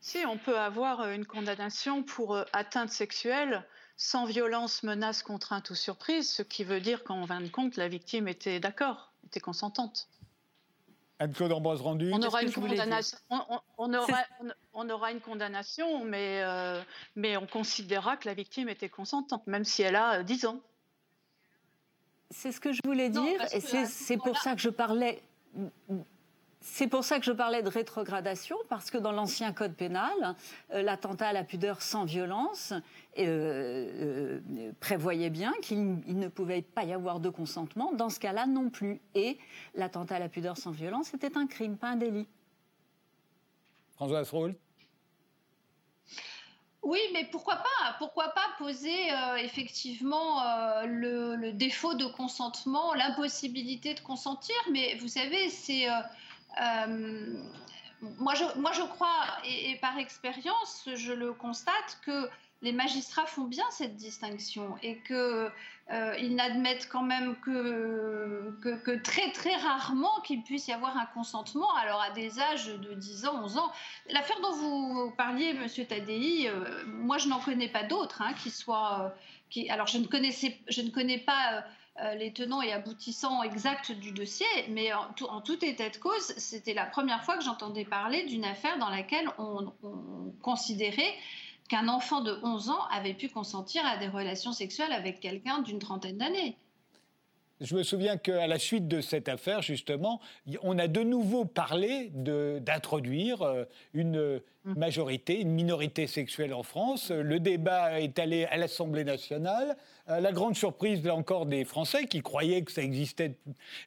Si, on peut avoir une condamnation pour atteinte sexuelle sans violence, menace, contrainte ou surprise, ce qui veut dire qu'en fin de compte, la victime était d'accord, était consentante. Anne-Claude Ambroise Rendu. On aura, une condamnation, on, aura, une condamnation, mais, euh, mais on considérera que la victime était consentante, même si elle a 10 ans. C'est ce que je voulais dire, et c'est pour ça que je parlais c'est pour ça que je parlais de rétrogradation, parce que dans l'ancien code pénal, euh, l'attentat à la pudeur sans violence euh, euh, prévoyait bien qu'il ne pouvait pas y avoir de consentement, dans ce cas-là non plus. Et l'attentat à la pudeur sans violence était un crime, pas un délit. François Asrault oui, mais pourquoi pas Pourquoi pas poser effectivement le, défaut de consentement, l'impossibilité de consentir Mais vous savez, c'est euh, moi, je, moi, je crois, et, par expérience, je le constate, que les magistrats font bien cette distinction et qu'ils euh, n'admettent quand même que, très très rarement qu'il puisse y avoir un consentement, alors à des âges de 10 ans, 11 ans. L'affaire dont vous parliez, Monsieur Tadei, euh, moi je n'en connais pas d'autres hein, qui soient... qui, alors je ne, connaissais, je ne connais pas euh, les tenants et aboutissants exacts du dossier, mais en tout, état de cause, c'était la première fois que j'entendais parler d'une affaire dans laquelle on, considérait qu'un enfant de 11 ans avait pu consentir à des relations sexuelles avec quelqu'un d'une trentaine d'années. Je me souviens qu'à la suite de cette affaire, justement, on a de nouveau parlé d'introduire euh, une. Majorité, une minorité sexuelle en France. Le débat est allé à l'Assemblée nationale. Euh, la grande surprise, là encore, des Français qui croyaient que ça existait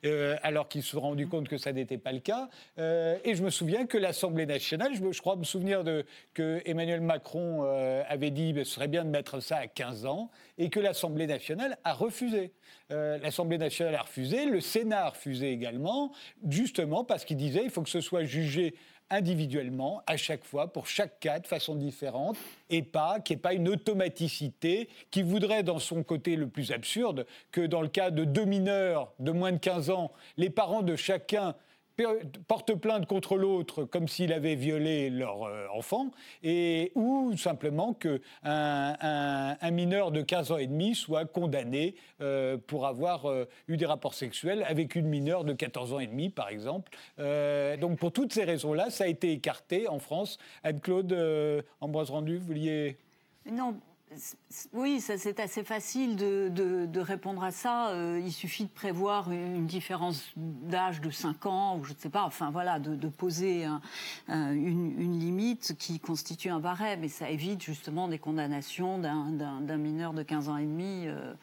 euh, alors qu'ils se sont rendus compte que ça n'était pas le cas. Euh, et je me souviens que l'Assemblée nationale, je, crois me souvenir de, que Emmanuel Macron avait dit que ce serait bien de mettre ça à 15 ans et que l'Assemblée nationale a refusé. L'Assemblée nationale a refusé, le Sénat a refusé également, justement parce qu'il disait il faut que ce soit jugé individuellement, à chaque fois, pour chaque cas, de façon différente, et pas qu'il n'y ait pas une automaticité qui voudrait, dans son côté le plus absurde, que dans le cas de deux mineurs de moins de 15 ans, les parents de chacun porte plainte contre l'autre comme s'il avait violé leur euh, enfant, et, ou simplement qu'un un, mineur de 15 ans et demi soit condamné euh, pour avoir euh, eu des rapports sexuels avec une mineure de 14 ans et demi, par exemple. donc pour toutes ces raisons-là, ça a été écarté en France. Anne-Claude Ambroise Rendu, vous vouliez... Non, oui, c'est assez facile de, répondre à ça. Euh, il suffit de prévoir une différence d'âge de 5 ans, ou je ne sais pas, enfin voilà, de, poser une, limite qui constitue un barème. Et ça évite justement des condamnations d'un mineur de 15 ans et demi. Euh,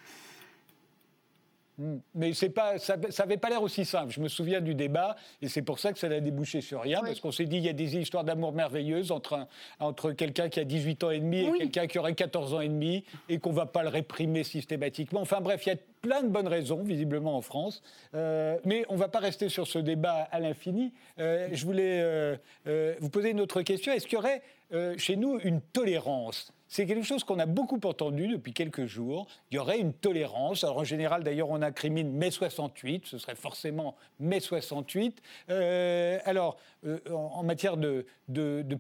Hmm. Mais pas, ça n'avait pas l'air aussi simple. Je me souviens du débat, et c'est pour ça que ça n'a débouché sur rien, parce qu'on s'est dit il y a des histoires d'amour merveilleuses entre, entre quelqu'un qui a 18 ans et demi et quelqu'un qui aurait 14 ans et demi, et qu'on ne va pas le réprimer systématiquement. Enfin bref, il y a plein de bonnes raisons, visiblement en France. Euh, mais on ne va pas rester sur ce débat à l'infini. Euh, je voulais euh, vous poser une autre question. Est-ce qu'il y aurait chez nous une tolérance c'est quelque chose qu'on a beaucoup entendu depuis quelques jours. Il y aurait une tolérance. Alors en général, d'ailleurs, on incrimine mai 68. Ce serait forcément mai 68. Euh, alors, euh, en, matière de,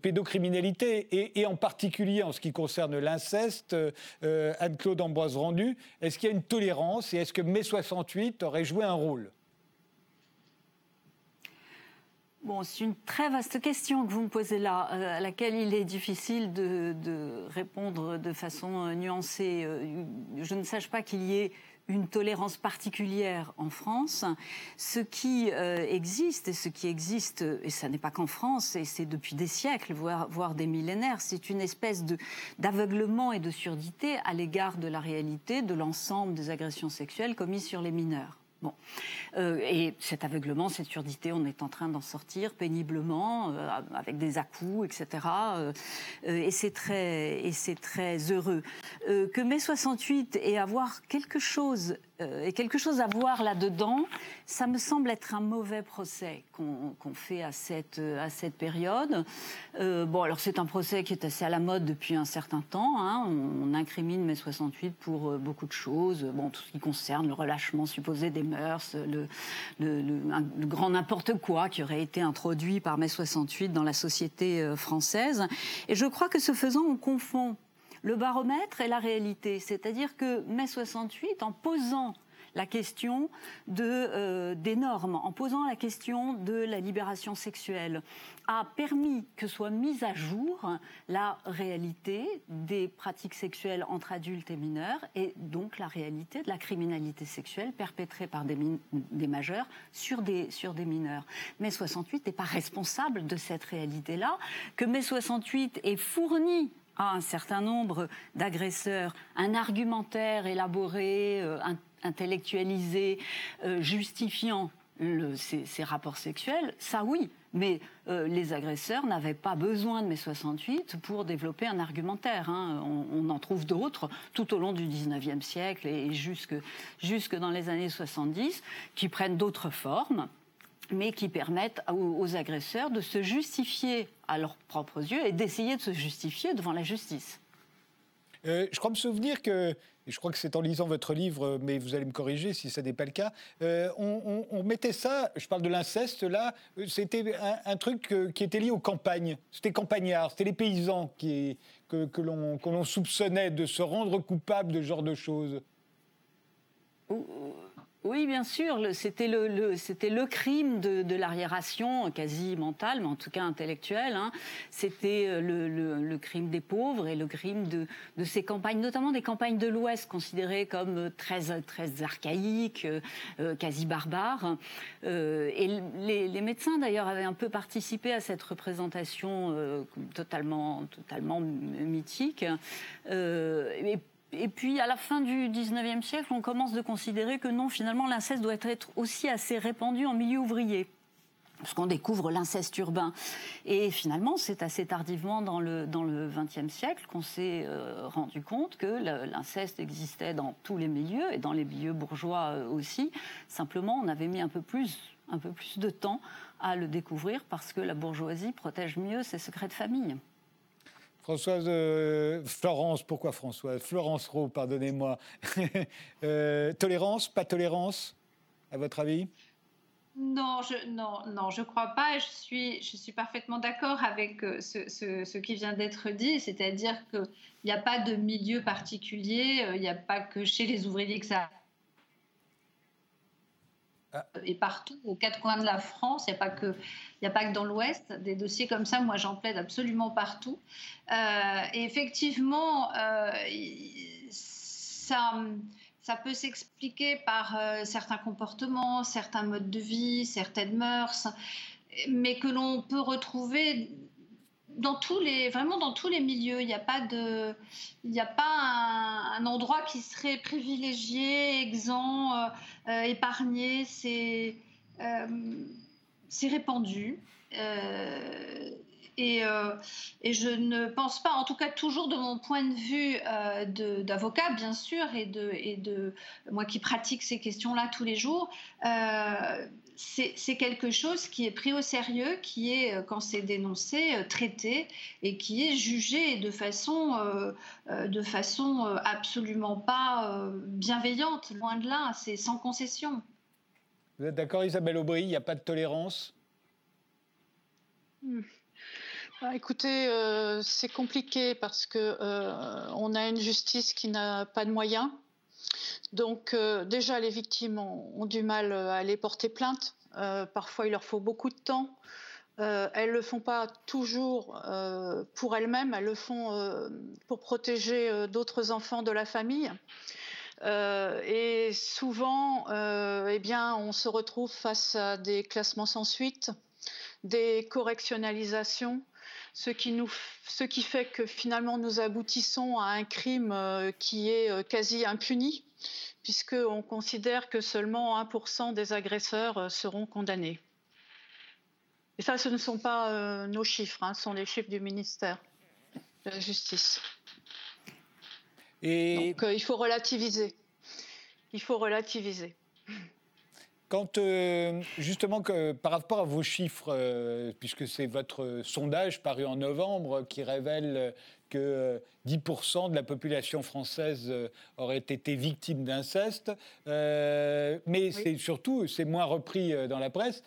pédocriminalité et, en particulier en ce qui concerne l'inceste, euh, Anne-Claude Ambroise Rendu, est-ce qu'il y a une tolérance et est-ce que mai 68 aurait joué un rôle? C'est une très vaste question que vous me posez là, euh, à laquelle il est difficile de, répondre de façon euh, nuancée. Euh, je ne sache pas qu'il y ait une tolérance particulière en France. Ce qui existe, et ce qui existe, et ça n'est pas qu'en France, et c'est depuis des siècles, voire des millénaires, c'est une espèce d'aveuglement et de surdité à l'égard de la réalité de l'ensemble des agressions sexuelles commises sur les mineurs. Euh, et cet aveuglement, cette surdité, on est en train d'en sortir péniblement, euh, avec des à-coups, etc. Euh, et c'est très, et c'est très heureux. que mai 68 ait avoir quelque chose et quelque chose à voir là-dedans, ça me semble être un mauvais procès qu'on fait à cette, période. bon, alors c'est un procès qui est assez à la mode depuis un certain temps. Hein. On, incrimine mai 68 pour beaucoup de choses. Bon, tout ce qui concerne le relâchement supposé des mœurs, le, grand n'importe quoi qui aurait été introduit par mai 68 dans la société euh, française. Et je crois que ce faisant, on confond le baromètre et la réalité. C'est-à-dire que mai 68, en posant la question de, des normes, en posant la question de la libération sexuelle, a permis que soit mise à jour la réalité des pratiques sexuelles entre adultes et mineurs et donc la réalité de la criminalité sexuelle perpétrée par des, majeurs sur des, sur des mineurs. Mais 68 n'est pas responsable de cette réalité-là, que mai 68 est fourni à un certain nombre d'agresseurs un argumentaire élaboré, euh, intellectualisé, euh, justifiant ces, rapports sexuels, ça oui. Mais euh, les agresseurs n'avaient pas besoin de mai 68 pour développer un argumentaire. Hein. On, en trouve d'autres tout au long du 19e siècle et jusque, jusque dans les années 70 qui prennent d'autres formes mais qui permettent aux, agresseurs de se justifier à leurs propres yeux et d'essayer de se justifier devant la justice. Euh, je crois me souvenir que je crois que c'est en lisant votre livre, mais vous allez me corriger si ce n'est pas le cas, euh, on, mettait ça, je parle de l'inceste là, euh, c'était un, truc qui était lié aux campagnes. C'était campagnard, c'était les paysans qui, que, que l'on soupçonnait de se rendre coupables de ce genre de choses. Oui, bien sûr. C'était le, crime de, l'arriération, quasi mentale, mais en tout cas intellectuelle. Hein. C'était euh, le, crime des pauvres et le crime de, ces campagnes, notamment des campagnes de l'Ouest, considérées comme très, très archaïques, euh, euh, quasi barbares. et les, médecins, d'ailleurs, avaient un peu participé à cette représentation totalement, totalement mythique. Et puis, à la fin du 19e siècle, on commence de considérer que non, finalement, l'inceste doit être aussi assez répandu en milieu ouvrier parce qu'on découvre l'inceste urbain. Et finalement, c'est assez tardivement dans le, XXe siècle qu'on s'est euh, rendu compte que l'inceste existait dans tous les milieux, et dans les milieux bourgeois euh, aussi. Simplement, on avait mis un peu plus, un peu plus de temps à le découvrir parce que la bourgeoisie protège mieux ses secrets de famille. Françoise euh, Florence, pourquoi Françoise? Florence Rowe, pardonnez-moi. Euh, tolérance, pas tolérance, à votre avis? Non, je non, non, je crois pas. Je suis, je suis parfaitement d'accord avec euh, ce, ce, qui vient d'être dit, c'est-à-dire qu'il n'y a pas de milieu particulier, il n'y a pas que chez les ouvriers que ça ah. et partout, aux quatre coins de la France. Il n'y a pas que, a pas que dans l'Ouest. Des dossiers comme ça, moi, j'en plaide absolument partout. Euh, et effectivement, euh, ça, ça peut s'expliquer par euh, certains comportements, certains modes de vie, certaines mœurs, mais que l'on peut retrouver dans tous les, vraiment dans tous les milieux. Il n'y a pas, de, il n'y a pas un, endroit qui serait privilégié, exempt, euh, euh, épargné. C'est, euh, c'est répandu. Et, et, je ne pense pas, en tout cas toujours de mon point de vue d'avocat, bien sûr, et de, et de moi qui pratique ces questions-là tous les jours, c'est quelque chose qui est pris au sérieux, qui est, euh, quand c'est dénoncé, euh, traité et qui est jugé de façon, euh, de façon absolument pas bienveillante. Loin de là, c'est sans concession. Vous êtes d'accord, Isabelle Aubry Il n'y a pas de tolérance? Hmm. bah, écoutez, c'est compliqué parce que on a une justice qui n'a pas de moyens. Donc euh, déjà, les victimes ont, du mal à aller porter plainte. Euh, parfois, il leur faut beaucoup de temps. Euh, elles ne le font pas toujours pour elles-mêmes, elles le font pour protéger d'autres enfants de la famille. et souvent, eh bien, on se retrouve face à des classements sans suite, des correctionnalisations, ce qui fait que finalement nous aboutissons à un crime qui est quasi impuni puisqu'on considère que seulement 1% des agresseurs euh, seront condamnés. Et ça, ce ne sont pas euh, nos chiffres, hein, ce sont les chiffres du ministère de la Justice. Et... Donc euh, il faut relativiser. Il faut relativiser. Quand justement que par rapport à vos chiffres, puisque c'est votre sondage paru en novembre qui révèle que 10% de la population française aurait été victime d'inceste. mais c'est surtout, c'est moins repris dans la presse,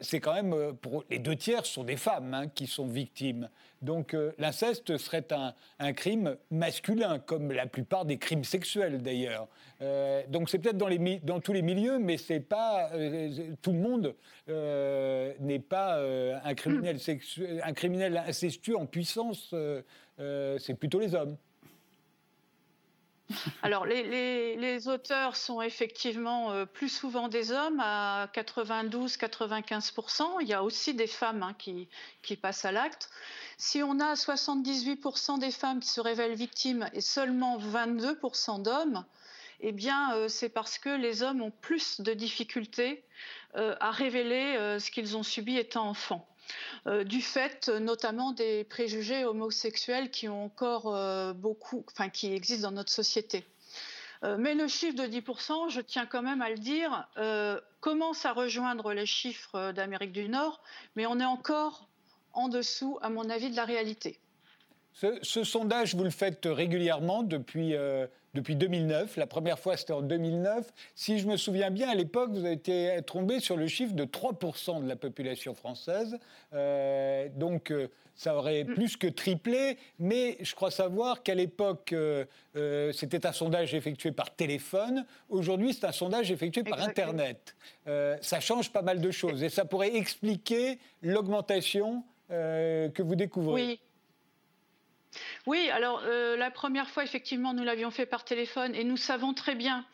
c'est quand même, pour les deux tiers sont des femmes hein, qui sont victimes. Donc l'inceste serait un, un, crime masculin, comme la plupart des crimes sexuels d'ailleurs. Euh, donc c'est peut-être dans, dans, tous les milieux, mais c'est pas euh, tout le monde euh, n'est pas un criminel un criminel incestueux en puissance. C'est plutôt les hommes. Alors, les, auteurs sont effectivement plus souvent des hommes, à 92-95%. Il y a aussi des femmes hein, qui, passent à l'acte. Si on a 78% des femmes qui se révèlent victimes et seulement 22% d'hommes, eh bien, euh, c'est parce que les hommes ont plus de difficultés euh, à révéler euh, ce qu'ils ont subi étant enfants. Du fait notamment des préjugés homosexuels qui ont encore beaucoup, enfin qui existent dans notre société. mais le chiffre de 10%, je tiens quand même à le dire, commence à rejoindre les chiffres d'Amérique du Nord, mais on est encore en dessous, à mon avis, de la réalité. Ce, sondage, vous le faites régulièrement depuis, depuis 2009. La première fois, c'était en 2009. Si je me souviens bien, à l'époque, vous avez été tombé sur le chiffre de 3% de la population française. Euh, donc, euh, ça aurait mm. plus que triplé. Mais je crois savoir qu'à l'époque, euh, c'était un sondage effectué par téléphone. Aujourd'hui, c'est un sondage effectué par Internet. ça change pas mal de choses. Et ça pourrait expliquer l'augmentation que vous découvrez. Oui. Oui, alors euh, la première fois, effectivement, nous l'avions fait par téléphone et nous savons très bien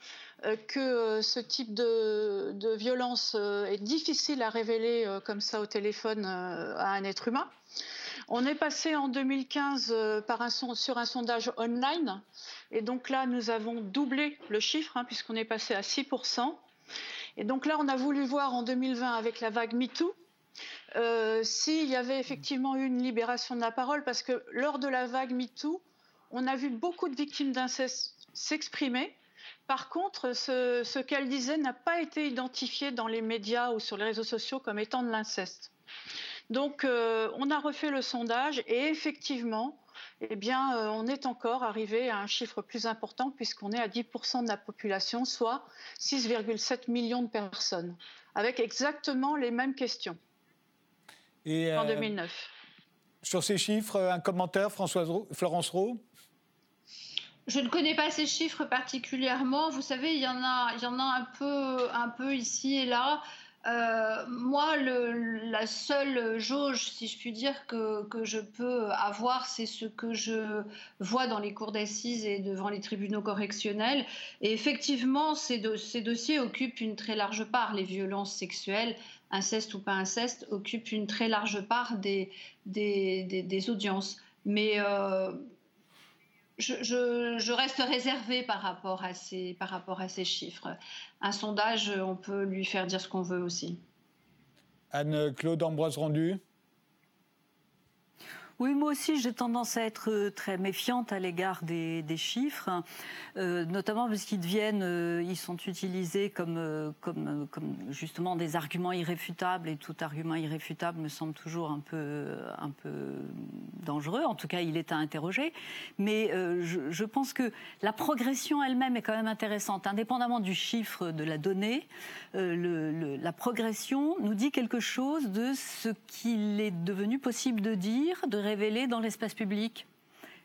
euh, que euh, ce type de, violence est difficile à révéler comme ça au téléphone à un être humain. On est passé en 2015 par un sur un sondage online et donc là, nous avons doublé le chiffre hein, puisqu'on est passé à 6%. Et donc là, on a voulu voir en 2020 avec la vague MeToo euh, s'il y avait effectivement eu une libération de la parole, parce que lors de la vague MeToo, on a vu beaucoup de victimes d'inceste s'exprimer. Par contre, ce, qu'elles disaient n'a pas été identifié dans les médias ou sur les réseaux sociaux comme étant de l'inceste. Donc, euh, on a refait le sondage et effectivement, eh bien, euh, on est encore arrivé à un chiffre plus important puisqu'on est à 10% de la population, soit 6,7 millions de personnes, avec exactement les mêmes questions en 2009. Euh, sur ces chiffres, un commentaire, Françoise Florence Roux? Je ne connais pas ces chiffres particulièrement. Vous savez, il y en a, il y en a un peu, un peu ici et là. Euh, moi, la seule jauge, si je puis dire, que, je peux avoir, c'est ce que je vois dans les cours d'assises et devant les tribunaux correctionnels. Et effectivement, ces, dossiers occupent une très large part, les violences sexuelles inceste ou pas inceste, occupe une très large part des, des, audiences. Mais euh, je, reste réservée par rapport, à ces, par rapport à ces chiffres. Un sondage, on peut lui faire dire ce qu'on veut aussi. Anne-Claude Ambroise Rendu oui, moi aussi, j'ai tendance à être euh, très méfiante à l'égard des, chiffres, euh, notamment parce qu'ils deviennent, euh, ils sont utilisés comme, comme, comme justement des arguments irréfutables, et tout argument irréfutable me semble toujours un peu, un peu dangereux. En tout cas, il est à interroger. Mais je, pense que la progression elle-même est quand même intéressante, indépendamment du chiffre de la donnée. la progression nous dit quelque chose de ce qu'il est devenu possible de dire, de révélé dans l'espace public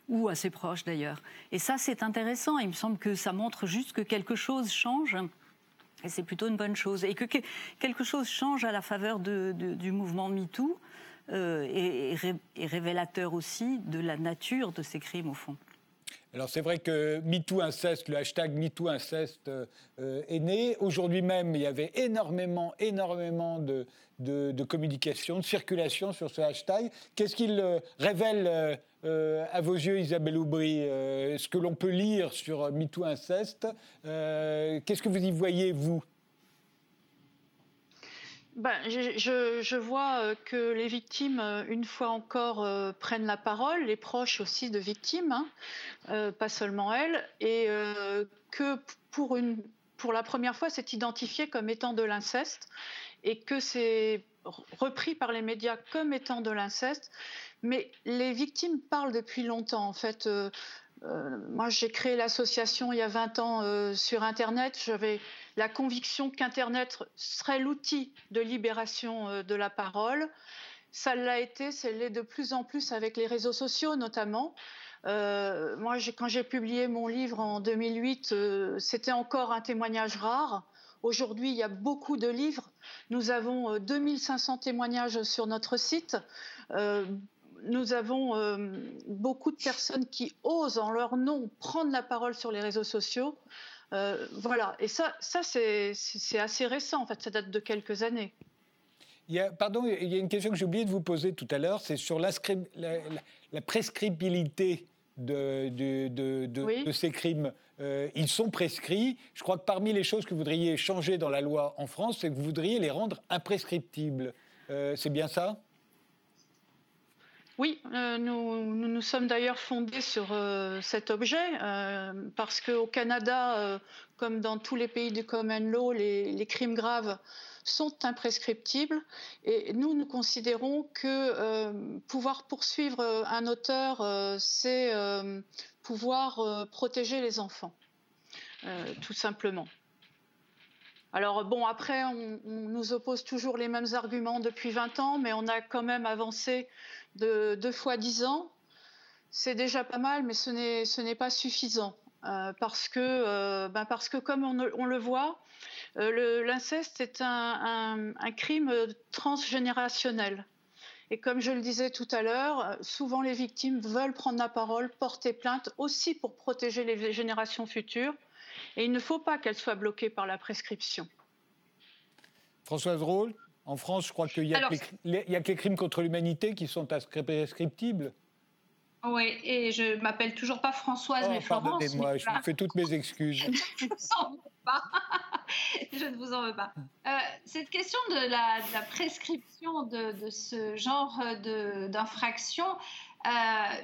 ou assez proche d'ailleurs. Et ça, c'est intéressant. Il me semble que ça montre juste que quelque chose change. Et c'est plutôt une bonne chose. Et que quelque chose change à la faveur du mouvement MeToo euh, et révélateur aussi de la nature de ces crimes, au fond. Alors c'est vrai que MeToo Inceste, le hashtag MeToo Inceste euh, est né. Aujourd'hui même, il y avait énormément, énormément de, de, communication, de circulation sur ce hashtag. Qu'est-ce qu'il euh, révèle euh, à vos yeux, Isabelle Aubry, ce que l'on peut lire sur MeToo Inceste Qu'est-ce que vous y voyez, vous? Ben, je, vois euh, que les victimes, euh, une fois encore, euh, prennent la parole, les proches aussi de victimes, hein, pas seulement elles, et que pour, la première fois, c'est identifié comme étant de l'inceste, et que c'est repris par les médias comme étant de l'inceste, mais les victimes parlent depuis longtemps. En fait, moi, j'ai créé l'association il y a 20 ans sur Internet. J'avais la conviction qu'Internet serait l'outil de libération de la parole. Ça l'a été, l'est de plus en plus avec les réseaux sociaux notamment. moi, quand j'ai publié mon livre en 2008, c'était encore un témoignage rare. Aujourd'hui, il y a beaucoup de livres. Nous avons 2500 témoignages sur notre site nous avons euh, beaucoup de personnes qui osent en leur nom prendre la parole sur les réseaux sociaux. Euh, voilà, et ça, ça c'est assez récent, en fait, ça date de quelques années. Il y a, pardon, il y a une question que j'ai oublié de vous poser tout à l'heure, c'est sur la, la, prescriptibilité de, de, de, ces crimes. Euh, ils sont prescrits. Je crois que parmi les choses que vous voudriez changer dans la loi en France, c'est que vous voudriez les rendre imprescriptibles. c'est bien ça? Oui, euh, nous, nous, sommes d'ailleurs fondés sur euh, cet objet euh, parce qu'au Canada, comme dans tous les pays du common law, les, crimes graves sont imprescriptibles et nous, nous considérons que pouvoir poursuivre un auteur, c'est pouvoir protéger les enfants, tout simplement. Alors bon, après, on, nous oppose toujours les mêmes arguments depuis 20 ans, mais on a quand même avancé de deux fois dix ans, c'est déjà pas mal, mais ce n'est pas suffisant. Euh, parce, que, euh, ben parce que, comme on, le voit, euh, l'inceste est un, crime transgénérationnel. Et comme je le disais tout à l'heure, souvent les victimes veulent prendre la parole, porter plainte aussi pour protéger les générations futures. Et il ne faut pas qu'elles soient bloquées par la prescription. Françoise Roule en France, je crois qu'il n'y a, que les crimes contre l'humanité qui sont prescriptibles. Oui, et je m'appelle toujours pas Françoise, oh, mais Florence. Pardonnez-moi, je vous fais toutes mes excuses. je ne vous en veux pas. je ne vous en veux pas. Euh, cette question de la, prescription de, ce genre d'infraction, euh,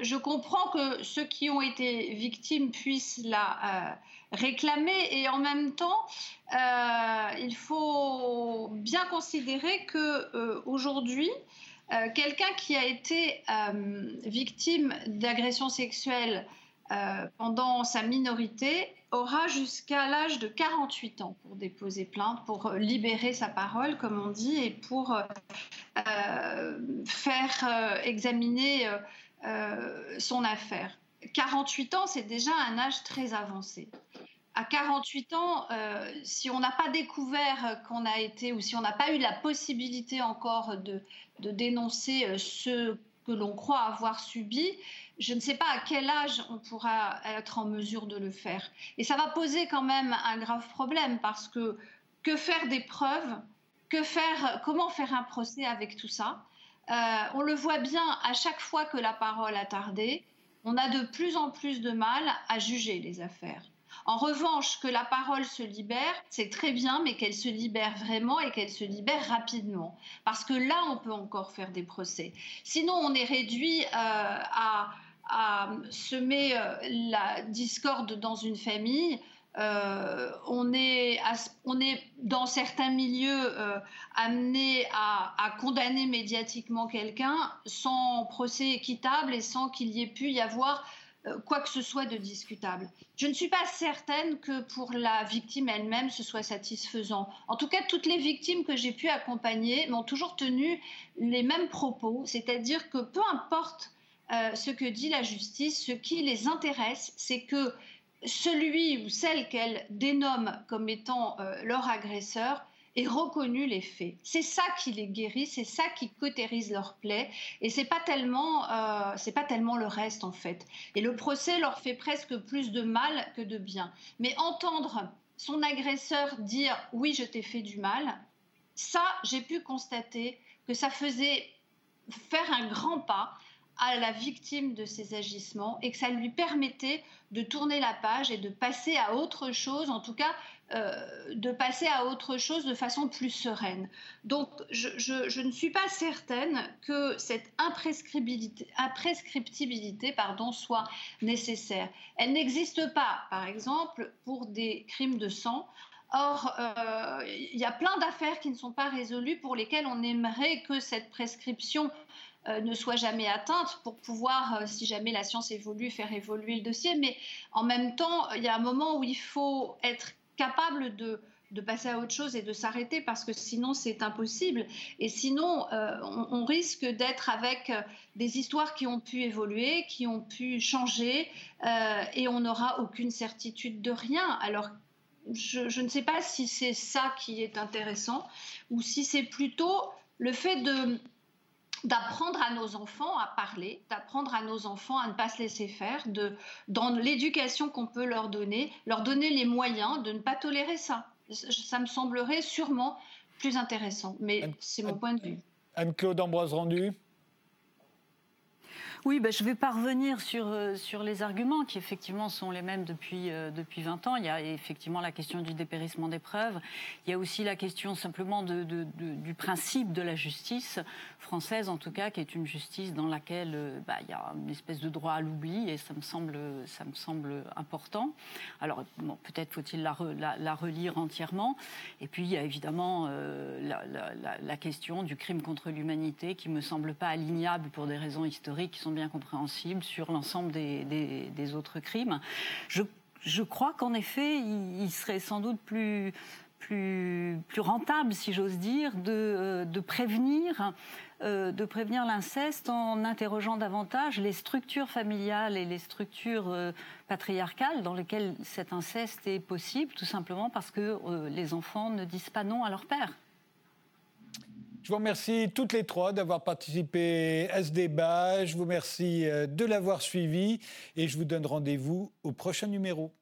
je comprends que ceux qui ont été victimes puissent la euh, réclamer et en même temps, il faut bien considérer que aujourd'hui, euh, quelqu'un qui a été euh, victime d'agression sexuelle euh, pendant sa minorité aura jusqu'à l'âge de 48 ans pour déposer plainte, pour libérer sa parole, comme on dit, et pour faire examiner son affaire. 48 ans, c'est déjà un âge très avancé à 48 ans, euh, si on n'a pas découvert qu'on a été, ou si on n'a pas eu la possibilité encore de, dénoncer euh, ce que l'on croit avoir subi, je ne sais pas à quel âge on pourra être en mesure de le faire. Et ça va poser quand même un grave problème parce que que faire des preuves que faire, Comment faire un procès avec tout ça? Euh, On le voit bien à chaque fois que la parole a tardé, on a de plus en plus de mal à juger les affaires. En revanche, que la parole se libère, c'est très bien, mais qu'elle se libère vraiment et qu'elle se libère rapidement. Parce que là, on peut encore faire des procès. Sinon, on est réduit euh, à, semer euh, la discorde dans une famille. Euh, on, est on, est dans certains milieux amené à, à, condamner médiatiquement quelqu'un sans procès équitable et sans qu'il y ait pu y avoir quoi que ce soit de discutable. Je ne suis pas certaine que pour la victime elle-même, ce soit satisfaisant. En tout cas, toutes les victimes que j'ai pu accompagner m'ont toujours tenu les mêmes propos, c'est-à-dire que peu importe euh, ce que dit la justice, ce qui les intéresse, c'est que celui ou celle qu'elle dénomme comme étant euh, leur agresseur reconnu les faits. C'est ça qui les guérit, c'est ça qui cautérise leurs plaies, et c'est pas tellement, euh, c'est pas tellement le reste en fait. Et le procès leur fait presque plus de mal que de bien. Mais entendre son agresseur dire oui, je t'ai fait du mal, ça, j'ai pu constater que ça faisait faire un grand pas à la victime de ces agissements et que ça lui permettait de tourner la page et de passer à autre chose, en tout cas euh, de passer à autre chose de façon plus sereine. Donc, je, ne suis pas certaine que cette imprescriptibilité, pardon, soit nécessaire. Elle n'existe pas, par exemple, pour des crimes de sang. Or, il y a plein d'affaires qui ne sont pas résolues pour lesquelles on aimerait que cette prescription ne soit jamais atteinte pour pouvoir, si jamais la science évolue, faire évoluer le dossier. Mais en même temps, il y a un moment où il faut être capable de de passer à autre chose et de s'arrêter parce que sinon c'est impossible. Et sinon, euh, on, risque d'être avec euh, des histoires qui ont pu évoluer, qui ont pu changer, euh, et on n'aura aucune certitude de rien. Alors, je, ne sais pas si c'est ça qui est intéressant ou si c'est plutôt le fait de d'apprendre à nos enfants à parler, d'apprendre à nos enfants à ne pas se laisser faire, de, dans l'éducation qu'on peut leur donner, leur donner les moyens de ne pas tolérer ça ça me semblerait sûrement plus intéressant. Mais c'est mon point de vue. Anne-Claude Ambroise Rendu oui, ben, je vais pas revenir sur, euh, sur les arguments qui effectivement sont les mêmes depuis, euh, depuis 20 ans. Il y a effectivement la question du dépérissement des preuves. Il y a aussi la question simplement du principe de la justice française, en tout cas, qui est une justice dans laquelle euh, bah, il y a une espèce de droit à l'oubli et ça me semble, ça me semble important. Alors, peut-être faut-il la, relire entièrement. Et puis, il y a évidemment la, question du crime contre l'humanité qui me semble pas alignable pour des raisons historiques qui sont bien compréhensibles sur l'ensemble des, autres crimes. Je, crois qu'en effet, il, serait sans doute plus, plus, plus rentable, si j'ose dire, de, euh, de prévenir euh, de prévenir l'inceste en interrogeant davantage les structures familiales et les structures euh, patriarcales dans lesquelles cet inceste est possible, tout simplement parce que les enfants ne disent pas non à leur père. Je vous remercie toutes les trois d'avoir participé à ce débat. Je vous remercie euh, de l'avoir suivi et je vous donne rendez-vous au prochain numéro.